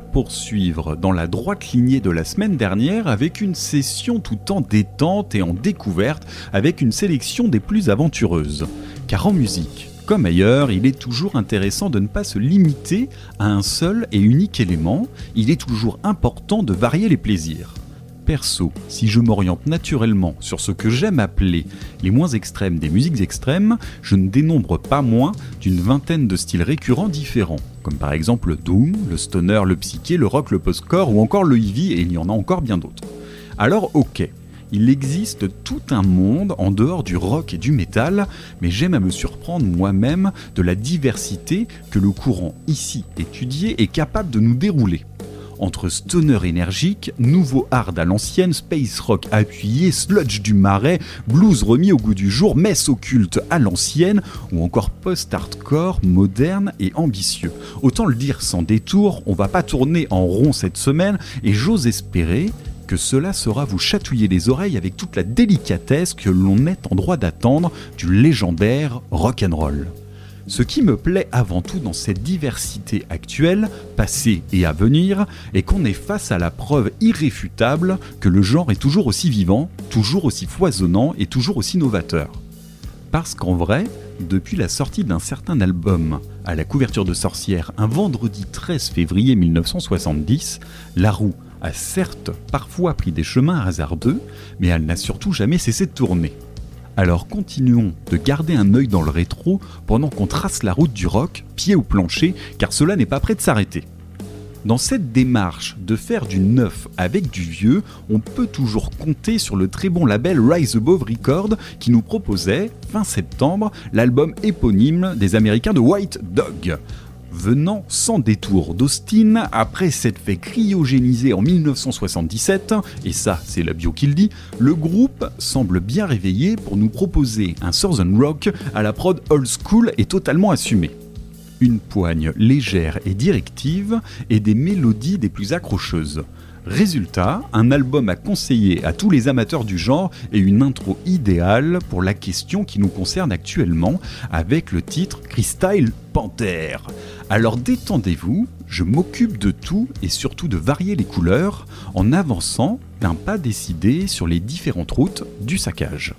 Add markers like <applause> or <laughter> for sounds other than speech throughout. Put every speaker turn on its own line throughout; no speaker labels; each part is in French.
poursuivre dans la droite lignée de la semaine dernière avec une session tout en détente et en découverte avec une sélection des plus aventureuses. Car en musique, comme ailleurs, il est toujours intéressant de ne pas se limiter à un seul et unique élément, il est toujours important de varier les plaisirs. Perso, si je m'oriente naturellement sur ce que j'aime appeler les moins extrêmes des musiques extrêmes, je ne dénombre pas moins d'une vingtaine de styles récurrents différents, comme par exemple le doom, le stoner, le psyché, le rock, le post-core ou encore le heavy et il y en a encore bien d'autres. Alors ok, il existe tout un monde en dehors du rock et du métal, mais j'aime à me surprendre moi-même de la diversité que le courant ici étudié est capable de nous dérouler. Entre stoner énergique, nouveau hard à l'ancienne, space rock appuyé, sludge du marais, blues remis au goût du jour, messe occulte à l'ancienne, ou encore post-hardcore moderne et ambitieux. Autant le dire sans détour, on va pas tourner en rond cette semaine, et j'ose espérer que cela saura vous chatouiller les oreilles avec toute la délicatesse que l'on est en droit d'attendre du légendaire rock'n'roll. Ce qui me plaît avant tout dans cette diversité actuelle, passée et à venir, est qu'on est face à la preuve irréfutable que le genre est toujours aussi vivant, toujours aussi foisonnant et toujours aussi novateur. Parce qu'en vrai, depuis la sortie d'un certain album à la couverture de sorcière un vendredi 13 février 1970, La Roue a certes parfois pris des chemins hasardeux, mais elle n'a surtout jamais cessé de tourner. Alors continuons de garder un œil dans le rétro pendant qu'on trace la route du rock, pied au plancher, car cela n'est pas prêt de s'arrêter. Dans cette démarche de faire du neuf avec du vieux, on peut toujours compter sur le très bon label Rise Above Record qui nous proposait, fin septembre, l'album éponyme des Américains de White Dog venant sans détour d'Austin après s'être fait cryogéniser en 1977, et ça c'est la bio qui dit, le groupe semble bien réveillé pour nous proposer un Southern Rock à la prod old school et totalement assumé. Une poigne légère et directive et des mélodies des plus accrocheuses. Résultat, un album à conseiller à tous les amateurs du genre et une intro idéale pour la question qui nous concerne actuellement avec le titre Crystal Panther. Alors détendez-vous, je m'occupe de tout et surtout de varier les couleurs en avançant d'un pas décidé sur les différentes routes du saccage.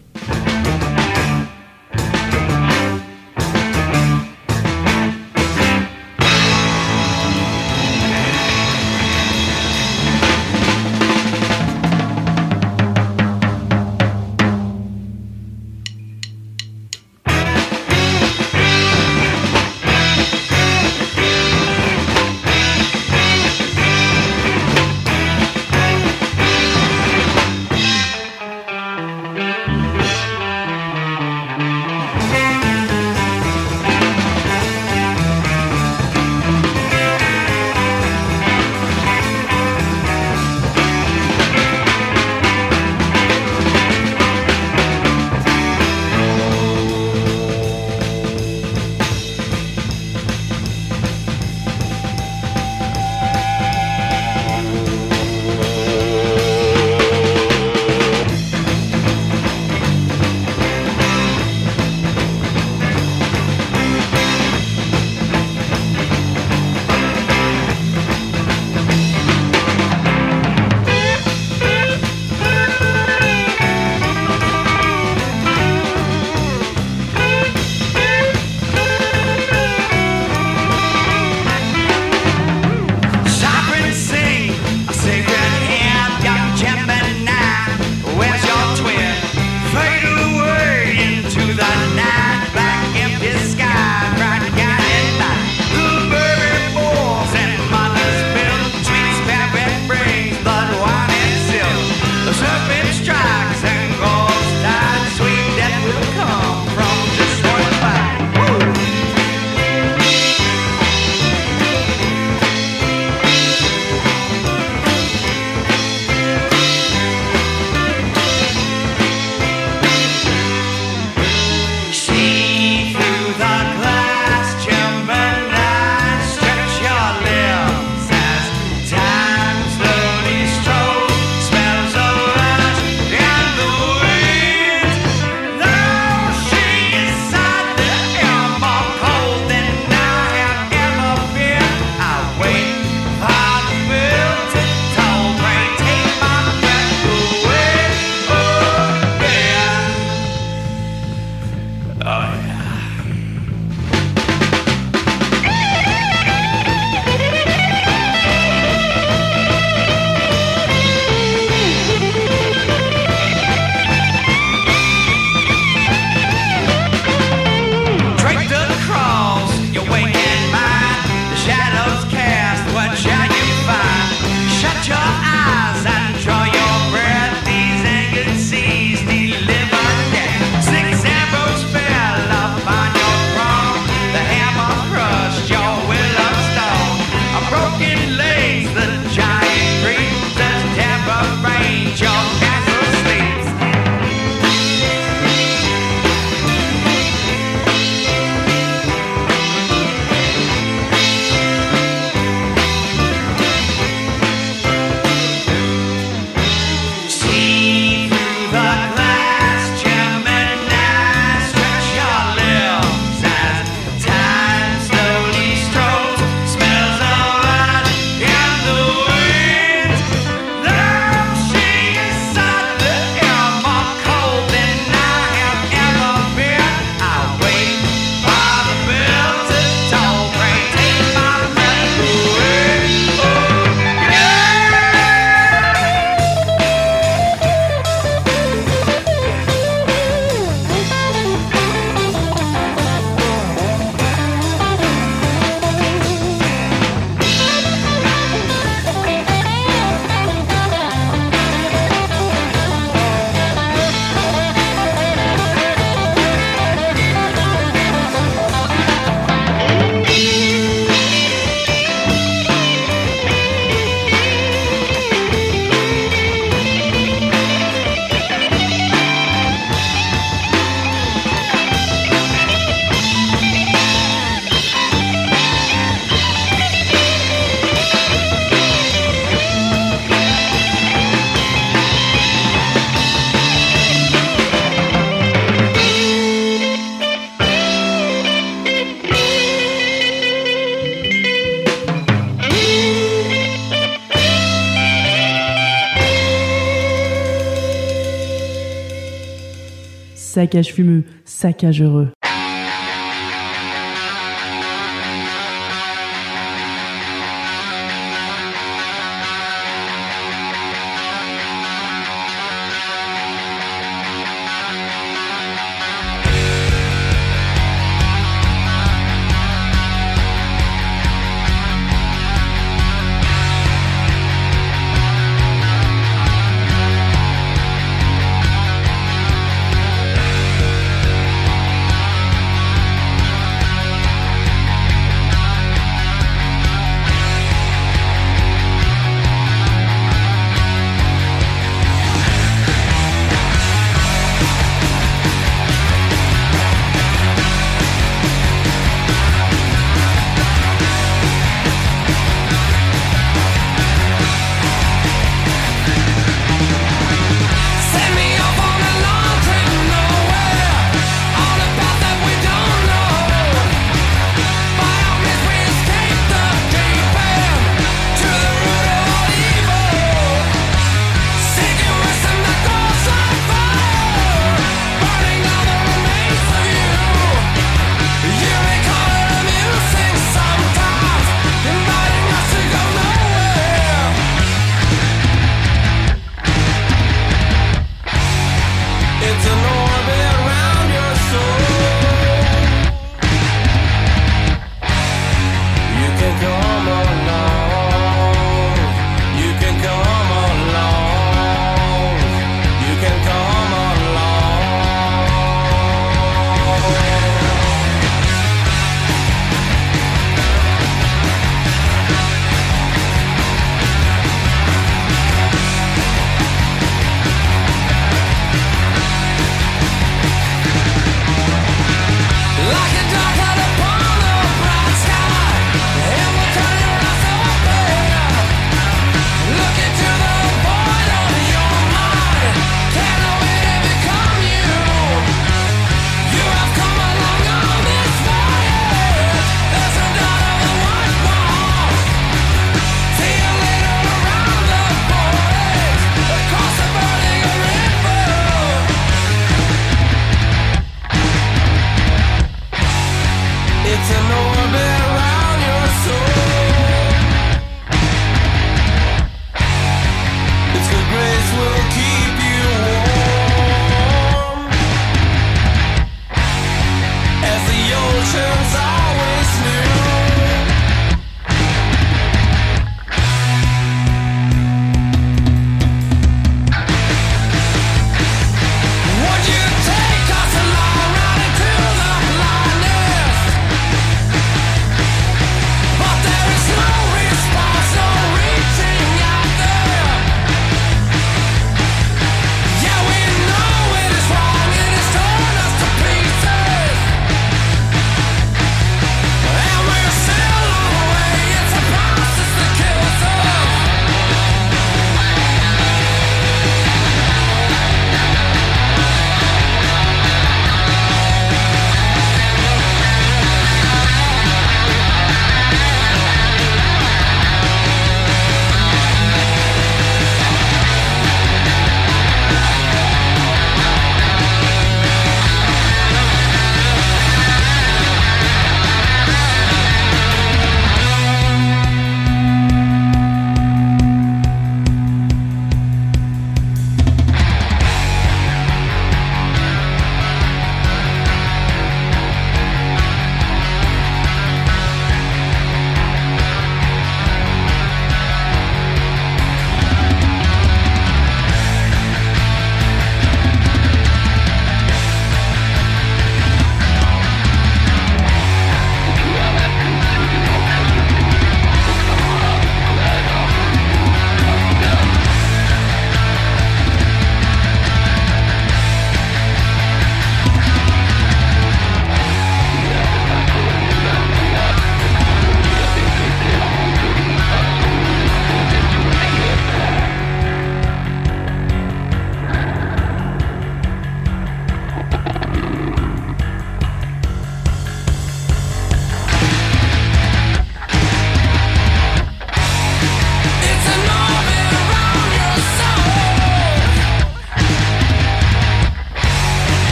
Saccage fumeux, saccage heureux.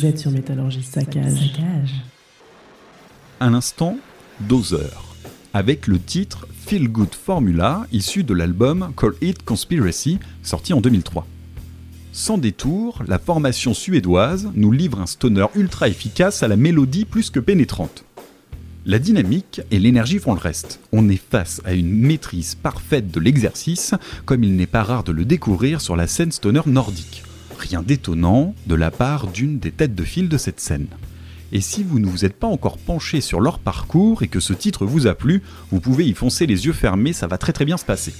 Vous êtes sur Métallurgie Saccage.
À l'instant, Dozer, avec le titre Feel Good Formula, issu de l'album Call It Conspiracy, sorti en 2003. Sans détour, la formation suédoise nous livre un stoner ultra efficace à la mélodie plus que pénétrante. La dynamique et l'énergie font le reste. On est face à une maîtrise parfaite de l'exercice, comme il n'est pas rare de le découvrir sur la scène stoner nordique. Rien d'étonnant de la part d'une des têtes de file de cette scène. Et si vous ne vous êtes pas encore penché sur leur parcours et que ce titre vous a plu, vous pouvez y foncer les yeux fermés, ça va très très bien se passer.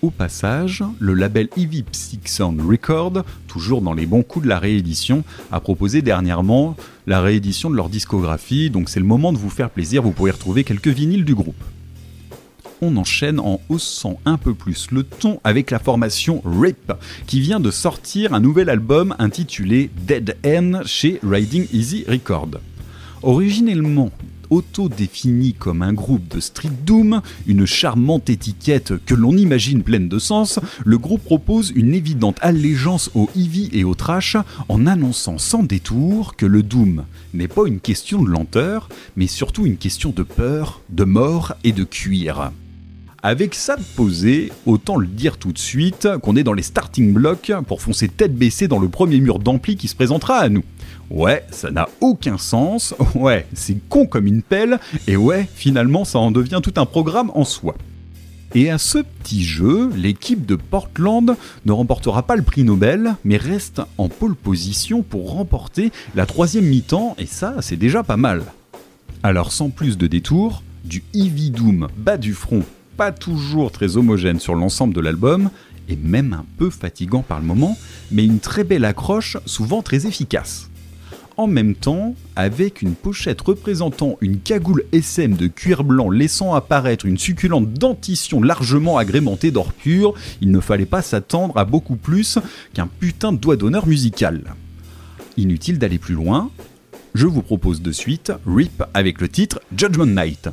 Au passage, le label Eevee Psych Sound Record, toujours dans les bons coups de la réédition, a proposé dernièrement la réédition de leur discographie, donc c'est le moment de vous faire plaisir, vous pourrez retrouver quelques vinyles du groupe. On enchaîne en haussant un peu plus le ton avec la formation RIP, qui vient de sortir un nouvel album intitulé Dead End chez Riding Easy Record. Originellement auto-défini comme un groupe de street doom, une charmante étiquette que l'on imagine pleine de sens, le groupe propose une évidente allégeance au heavy et au trash en annonçant sans détour que le doom n'est pas une question de lenteur, mais surtout une question de peur, de mort et de cuir. Avec ça de posé, autant le dire tout de suite qu'on est dans les starting blocks pour foncer tête baissée dans le premier mur d'ampli qui se présentera à nous. Ouais, ça n'a aucun sens, <laughs> ouais, c'est con comme une pelle, et ouais, finalement ça en devient tout un programme en soi. Et à ce petit jeu, l'équipe de Portland ne remportera pas le prix Nobel, mais reste en pole position pour remporter la troisième mi-temps, et ça, c'est déjà pas mal. Alors sans plus de détours, du Heavy Doom bas du front pas toujours très homogène sur l'ensemble de l'album, et même un peu fatigant par le moment, mais une très belle accroche, souvent très efficace. En même temps, avec une pochette représentant une cagoule SM de cuir blanc laissant apparaître une succulente dentition largement agrémentée d'or pur, il ne fallait pas s'attendre à beaucoup plus qu'un putain de doigt d'honneur musical. Inutile d'aller plus loin, je vous propose de suite RIP avec le titre Judgment Night.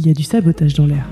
Il y a du sabotage dans l'air.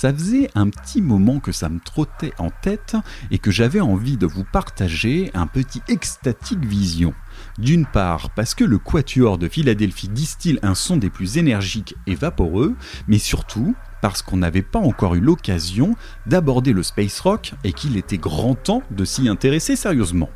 Ça faisait un petit moment que ça me trottait en tête et que j'avais envie de vous partager un petit extatique vision. D'une part parce que le Quatuor de Philadelphie distille un son des plus énergiques et vaporeux, mais surtout parce qu'on n'avait pas encore eu l'occasion d'aborder le space rock et qu'il était grand temps de s'y intéresser sérieusement.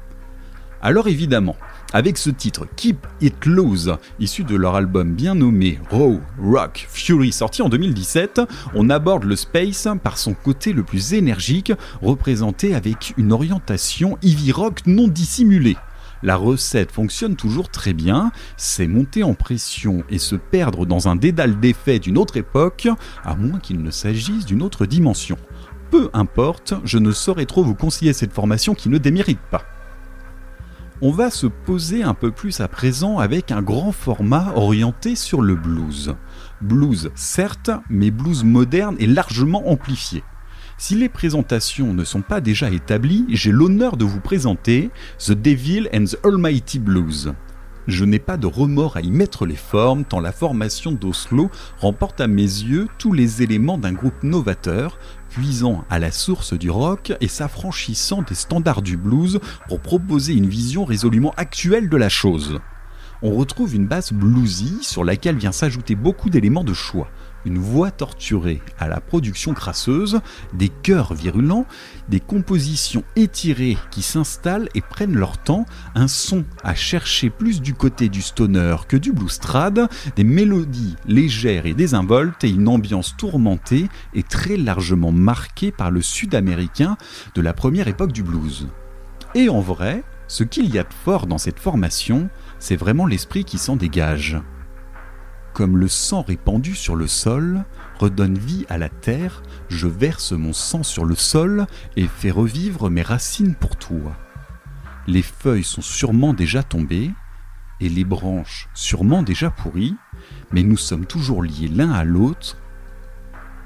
Alors évidemment, avec ce titre Keep It Loose, issu de leur album bien nommé Raw Rock Fury sorti en 2017, on aborde le space par son côté le plus énergique, représenté avec une orientation heavy rock non dissimulée. La recette fonctionne toujours très bien, c'est monter en pression et se perdre dans un dédale d'effets d'une autre époque, à moins qu'il ne s'agisse d'une autre dimension. Peu importe, je ne saurais trop vous conseiller cette formation qui ne démérite pas. On va se poser un peu plus à présent avec un grand format orienté sur le blues. Blues certes, mais blues moderne et largement amplifié. Si les présentations ne sont pas déjà établies, j'ai l'honneur de vous présenter The Devil and the Almighty Blues. Je n'ai pas de remords à y mettre les formes, tant la formation d'Oslo remporte à mes yeux tous les éléments d'un groupe novateur, puisant à la source du rock et s'affranchissant des standards du blues pour proposer une vision résolument actuelle de la chose. On retrouve une basse bluesy sur laquelle vient s'ajouter beaucoup d'éléments de choix une voix torturée à la production crasseuse, des chœurs virulents, des compositions étirées qui s'installent et prennent leur temps, un son à chercher plus du côté du stoner que du bluestrade, des mélodies légères et désinvoltes et une ambiance tourmentée et très largement marquée par le sud-américain de la première époque du blues. Et en vrai, ce qu'il y a de fort dans cette formation, c'est vraiment l'esprit qui s'en dégage comme le sang répandu sur le sol, redonne vie à la terre, je verse mon sang sur le sol et fais revivre mes racines pour toi. Les feuilles sont sûrement déjà tombées, et les branches sûrement déjà pourries, mais nous sommes toujours liés l'un à l'autre,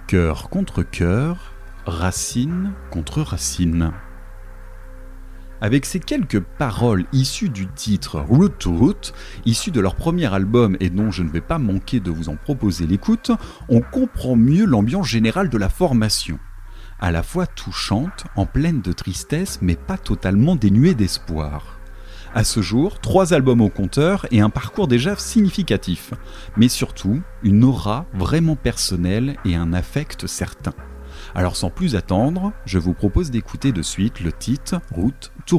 cœur contre cœur, racine contre racine. Avec ces quelques paroles issues du titre Root to Root, issu de leur premier album et dont je ne vais pas manquer de vous en proposer l'écoute, on comprend mieux l'ambiance générale de la formation. À la fois touchante, en pleine de tristesse, mais pas totalement dénuée d'espoir. À ce jour, trois albums au compteur et un parcours déjà significatif, mais surtout une aura vraiment personnelle et un affect certain. Alors sans plus attendre, je vous propose d'écouter de suite le titre Route to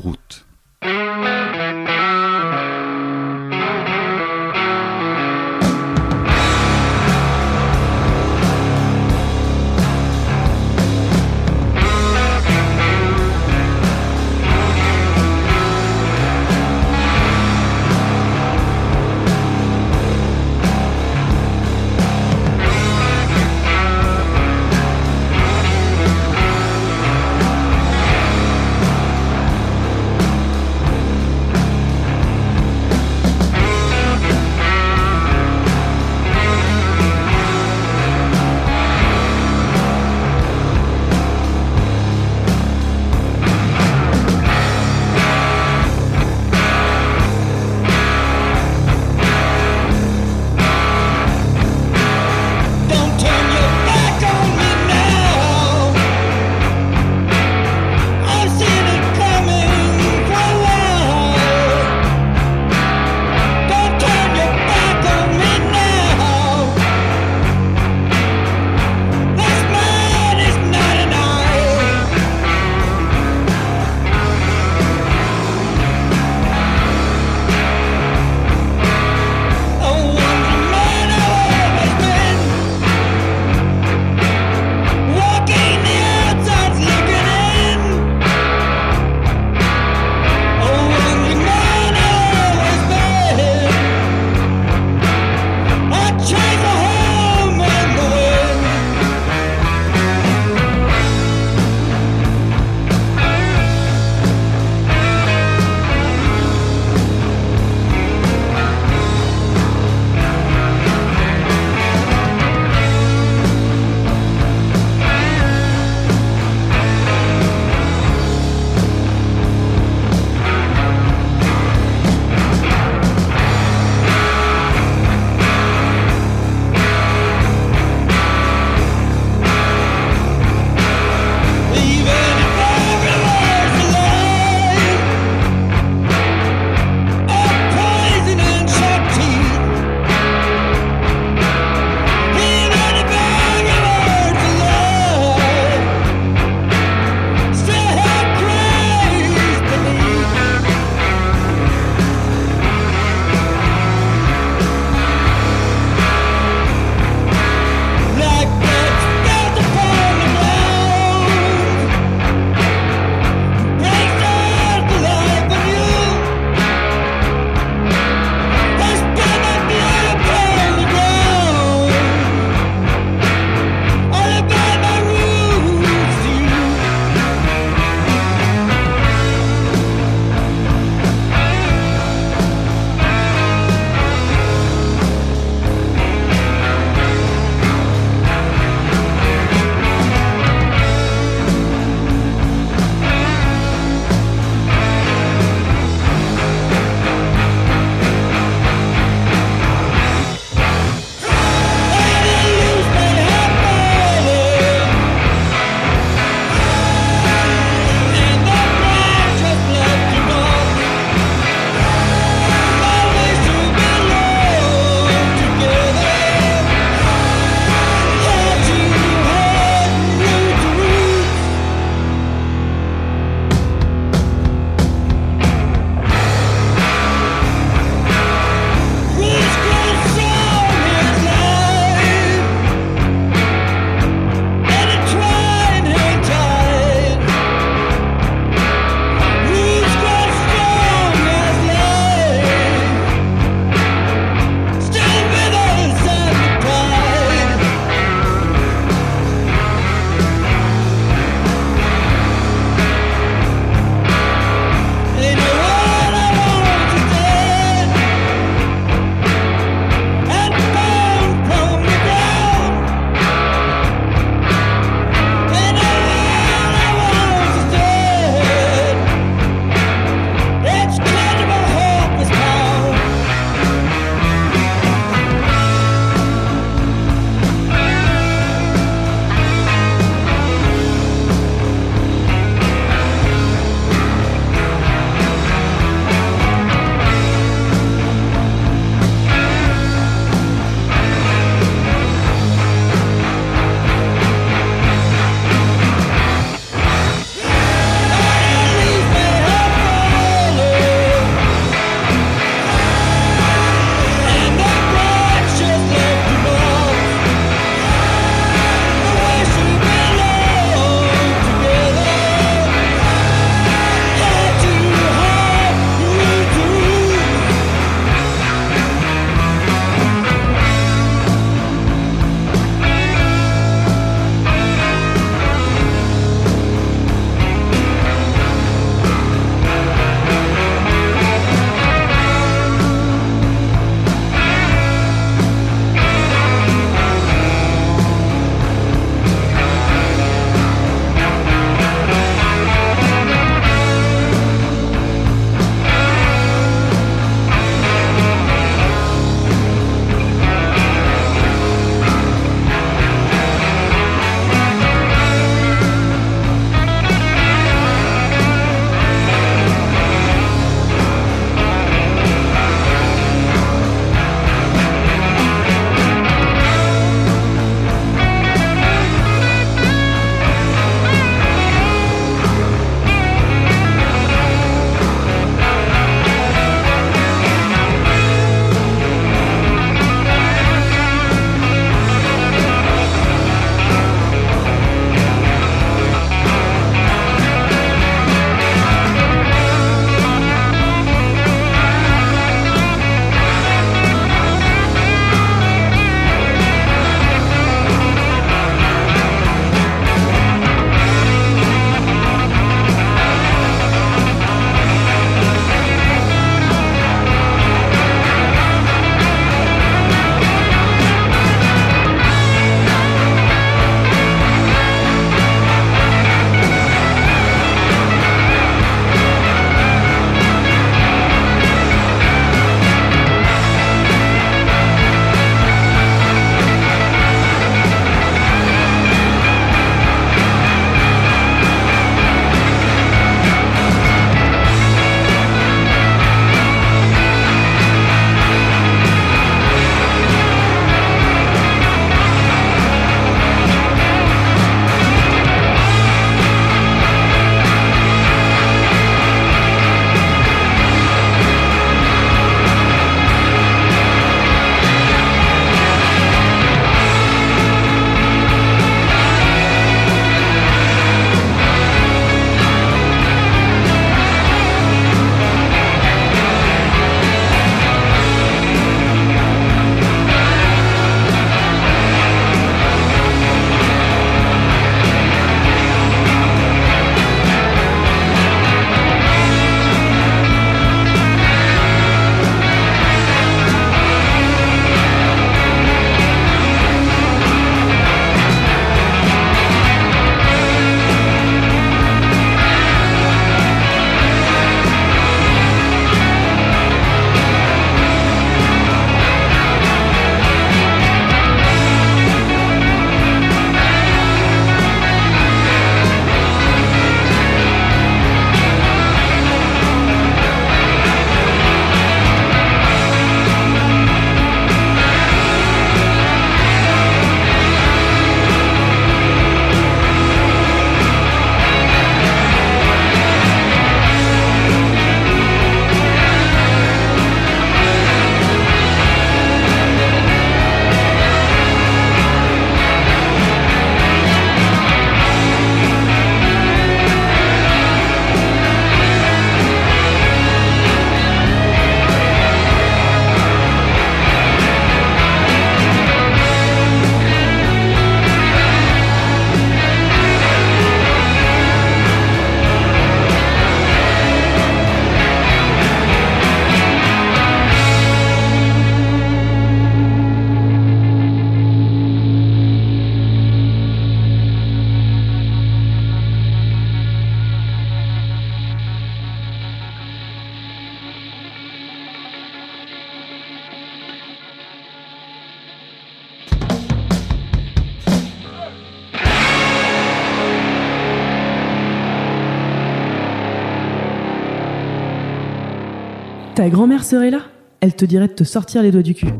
Ta grand-mère serait là? Elle te dirait de te sortir les doigts du cul.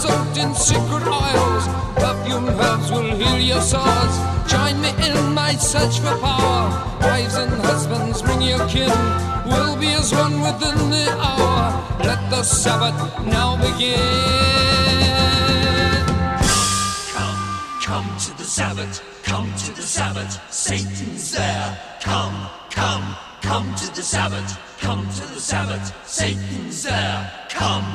Soaked in secret oils. Perfume herbs will heal your sores. Join me in my search for power. Wives and husbands, bring your kin. We'll be as one within the hour. Let the Sabbath now begin.
Come, come to the Sabbath, come to the Sabbath, Satan's there. Come, come, come to the Sabbath, come to the Sabbath, Satan's there. Come,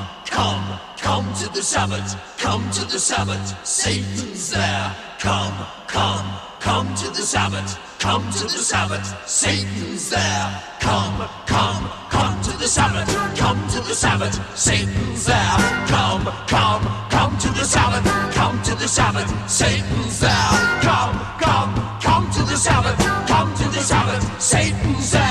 the Sabbath, come to the Sabbath, Satan's there. Come, come, come to the Sabbath, come to the Sabbath, Satan's there. Come, come, come to the Sabbath, come to the Sabbath, Satan's there. Come, come, come to the Sabbath, come to the Sabbath, Satan's there. Come, come, come to the Sabbath, come to the Sabbath, Satan's there.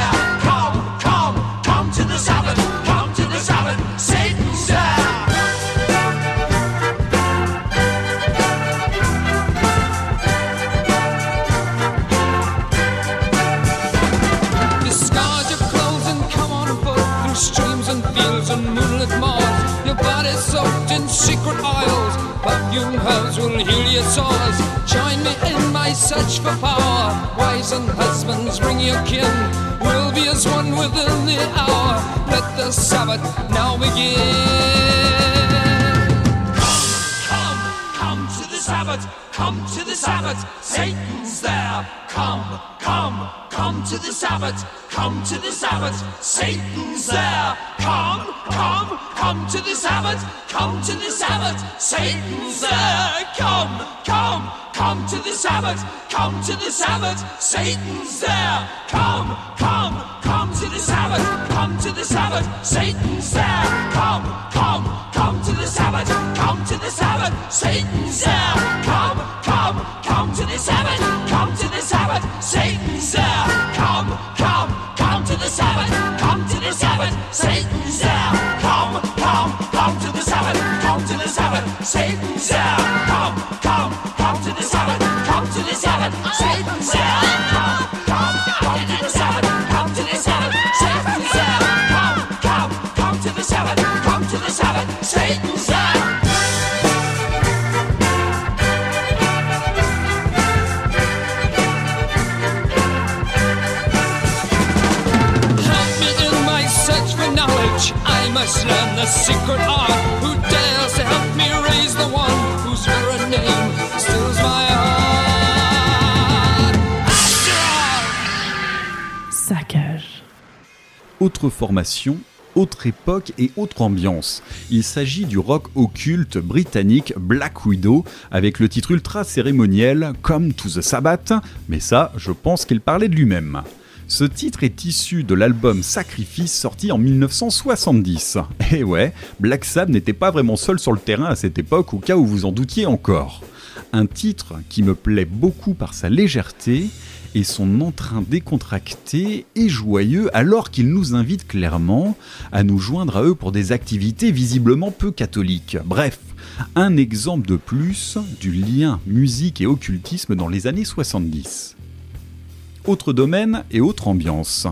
Soaked in secret oils. Perfume herbs will heal your sores. Join me in my search for power. Wives and husbands, bring your kin. We'll be as one within the hour. Let the Sabbath now begin.
Come to the Sabbath, Satan's there. Come, come, come to the Sabbath, come to the Sabbath, Satan's there. Come, come, come to the Sabbath, come to the Sabbath, Satan's there. Come, come, come to the Sabbath, come to the Sabbath, Satan's there. Come, come, come to the Sabbath, come to the Sabbath, Satan's there. Come, come, come to the Sabbath, Satan's there. Come, come, come to the Sabbath, come to the Sabbath, Satan's there. Come, come, come to the Sabbath, come to the Sabbath, Satan's there. Come, come, come to the Sabbath, come to the Sabbath, Satan's there. Come, come, come to the Sabbath, come to the Sabbath, Satan's there. Come, come, come to the Sabbath, come to the Sabbath, Satan's there. Come, come, come to the Sabbath, come to the Sabbath, Satan's there.
Must learn the secret art. Who dares to help me raise the one whose very name stills my heart? Asteroid!
Saccage.
Autre formation, autre époque et autre ambiance. Il s'agit du rock occulte britannique Black Widow avec le titre ultra cérémoniel Come to the Sabbath, mais ça, je pense qu'il parlait de lui-même. Ce titre est issu de l'album Sacrifice sorti en 1970. Et ouais, Black Sabbath n'était pas vraiment seul sur le terrain à cette époque au cas où vous en doutiez encore. Un titre qui me plaît beaucoup par sa légèreté et son entrain décontracté et joyeux alors qu'il nous invite clairement à nous joindre à eux pour des activités visiblement peu catholiques. Bref, un exemple de plus du lien musique et occultisme dans les années 70. Autre domaine et autre ambiance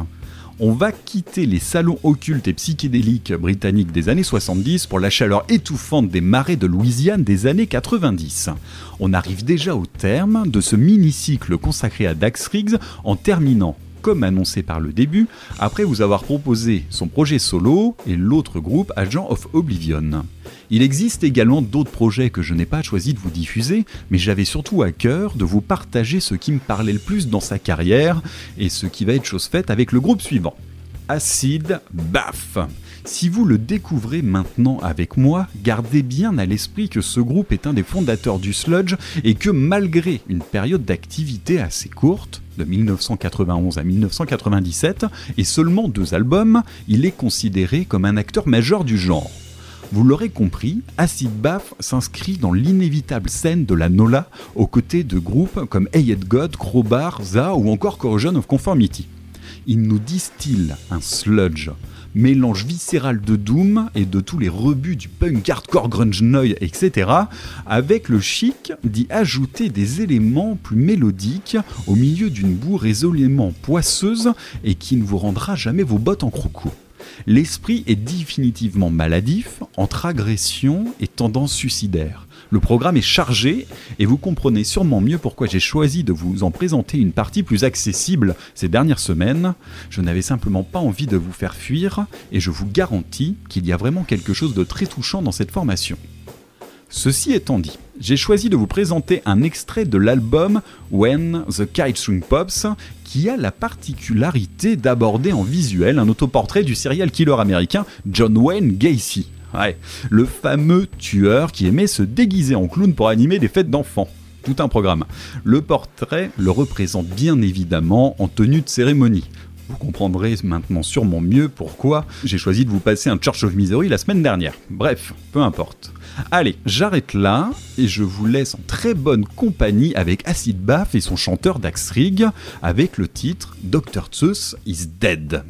on va quitter les salons occultes et psychédéliques britanniques des années 70 pour la chaleur étouffante des marais de Louisiane des années 90. On arrive déjà au terme de ce mini-cycle consacré à Dax Riggs en terminant comme annoncé par le début, après vous avoir proposé son projet solo et l'autre groupe Agent of Oblivion. Il existe également d'autres projets que je n'ai pas choisi de vous diffuser, mais j'avais surtout à cœur de vous partager ce qui me parlait le plus dans sa carrière et ce qui va être chose faite avec le groupe suivant. Acid Bath. Si vous le découvrez maintenant avec moi, gardez bien à l'esprit que ce groupe est un des fondateurs du sludge et que malgré une période d'activité assez courte, de 1991 à 1997, et seulement deux albums, il est considéré comme un acteur majeur du genre. Vous l'aurez compris, Acid Bath s'inscrit dans l'inévitable scène de la Nola aux côtés de groupes comme Ayed God, Crowbar, Za ou encore Corrosion of Conformity. Il nous distille un sludge mélange viscéral de Doom et de tous les rebuts du punk hardcore grunge noise, etc., avec le chic d'y ajouter des éléments plus mélodiques au milieu d'une boue résolument poisseuse et qui ne vous rendra jamais vos bottes en croco. L'esprit est définitivement maladif entre agression et tendance suicidaire. Le programme est chargé et vous comprenez sûrement mieux pourquoi j'ai choisi de vous en présenter une partie plus accessible ces dernières semaines. Je n'avais simplement pas envie de vous faire fuir et je vous garantis qu'il y a vraiment quelque chose de très touchant dans cette formation. Ceci étant dit, j'ai choisi de vous présenter un extrait de l'album When the Kite String Pops qui a la particularité d'aborder en visuel un autoportrait du serial killer américain John Wayne Gacy. Ouais, le fameux tueur qui aimait se déguiser en clown pour animer des fêtes d'enfants. Tout un programme. Le portrait le représente bien évidemment en tenue de cérémonie. Vous comprendrez maintenant sûrement mieux pourquoi j'ai choisi de vous passer un Church of Misery la semaine dernière. Bref, peu importe. Allez, j'arrête là et je vous laisse en très bonne compagnie avec Acid Bath et son chanteur Dax Rigg avec le titre Dr. Zeus is Dead.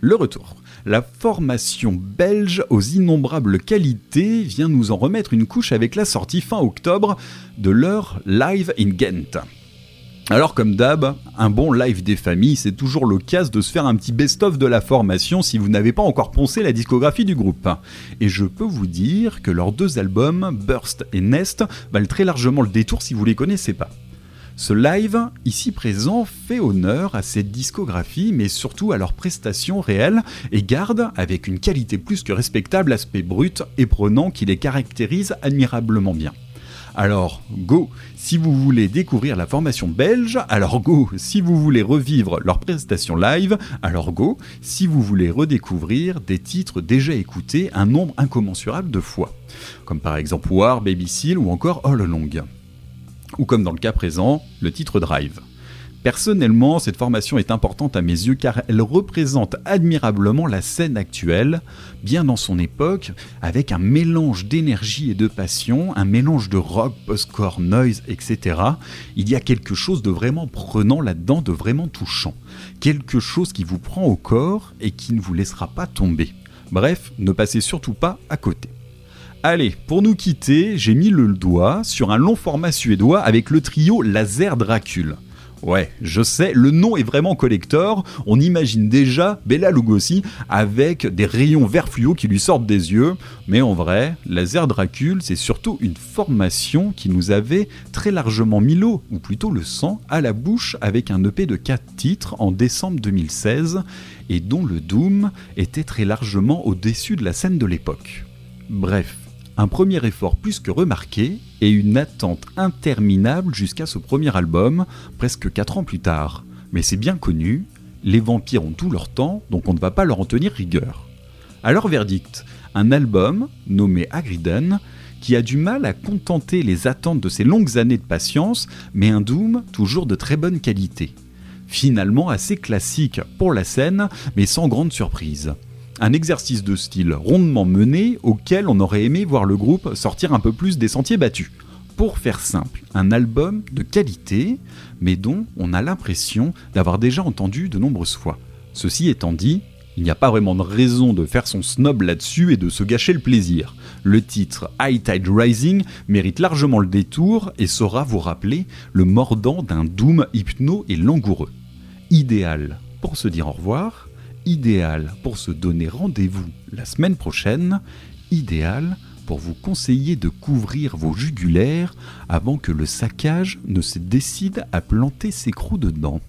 Le retour. la formation belge aux innombrables qualités vient nous en remettre une couche avec la sortie fin octobre de leur Live in Ghent. Alors comme d'hab, un bon live des familles, c'est toujours l'occasion de se faire un petit best-of de la formation si vous n'avez pas encore poncé la discographie du groupe. Et je peux vous dire que leurs deux albums, Burst et Nest, valent très largement le détour si vous les connaissez pas. Ce live, ici présent, fait honneur à cette discographie, mais surtout à leurs prestations réelles, et garde, avec une qualité plus que respectable, l'aspect brut et prenant qui les caractérise admirablement bien. Alors, go si vous voulez découvrir la formation belge, alors go si vous voulez revivre leurs prestations live, alors go si vous voulez redécouvrir des titres déjà écoutés un nombre incommensurable de fois, comme par exemple War, Baby Seal ou encore All Along. Ou comme dans le cas présent, le titre Drive. Personnellement, cette formation est importante à mes yeux car elle représente admirablement la scène actuelle, bien dans son époque, avec un mélange d'énergie et de passion, un mélange de rock, post-core, noise, etc. Il y a quelque chose de vraiment prenant là-dedans, de vraiment touchant. Quelque chose qui vous prend au corps et qui ne vous laissera pas tomber. Bref, ne passez surtout pas à côté. Allez, pour nous quitter, j'ai mis le doigt sur un long format suédois avec le trio Laser Dracule. Ouais, je sais, le nom est vraiment collector. On imagine déjà Bella Lugosi avec des rayons vert fluo qui lui sortent des yeux. Mais en vrai, Laser Dracule, c'est surtout une formation qui nous avait très largement mis l'eau, ou plutôt le sang, à la bouche avec un EP de 4 titres en décembre 2016 et dont le Doom était très largement au-dessus de la scène de l'époque. Bref, un premier effort plus que remarqué et une attente interminable jusqu'à ce premier album, presque 4 ans plus tard. Mais c'est bien connu, les vampires ont tout leur temps, donc on ne va pas leur en tenir rigueur. Alors verdict, un album nommé Agriden qui a du mal à contenter les attentes de ces longues années de patience, mais un Doom toujours de très bonne qualité. Finalement assez classique pour la scène, mais sans grande surprise un exercice de style rondement mené auquel on aurait aimé voir le groupe sortir un peu plus des sentiers battus. Pour faire simple, un album de qualité, mais dont on a l'impression d'avoir déjà entendu de nombreuses fois. Ceci étant dit, il n'y a pas vraiment de raison de faire son snob là-dessus et de se gâcher le plaisir. Le titre High Tide Rising mérite largement le détour et saura vous rappeler le mordant d'un doom hypno et langoureux. Idéal pour se dire au revoir, idéal pour se donner rendez-vous la semaine prochaine, idéal pour vous conseiller de couvrir vos jugulaires avant que le saccage ne se décide à planter ses crocs dedans.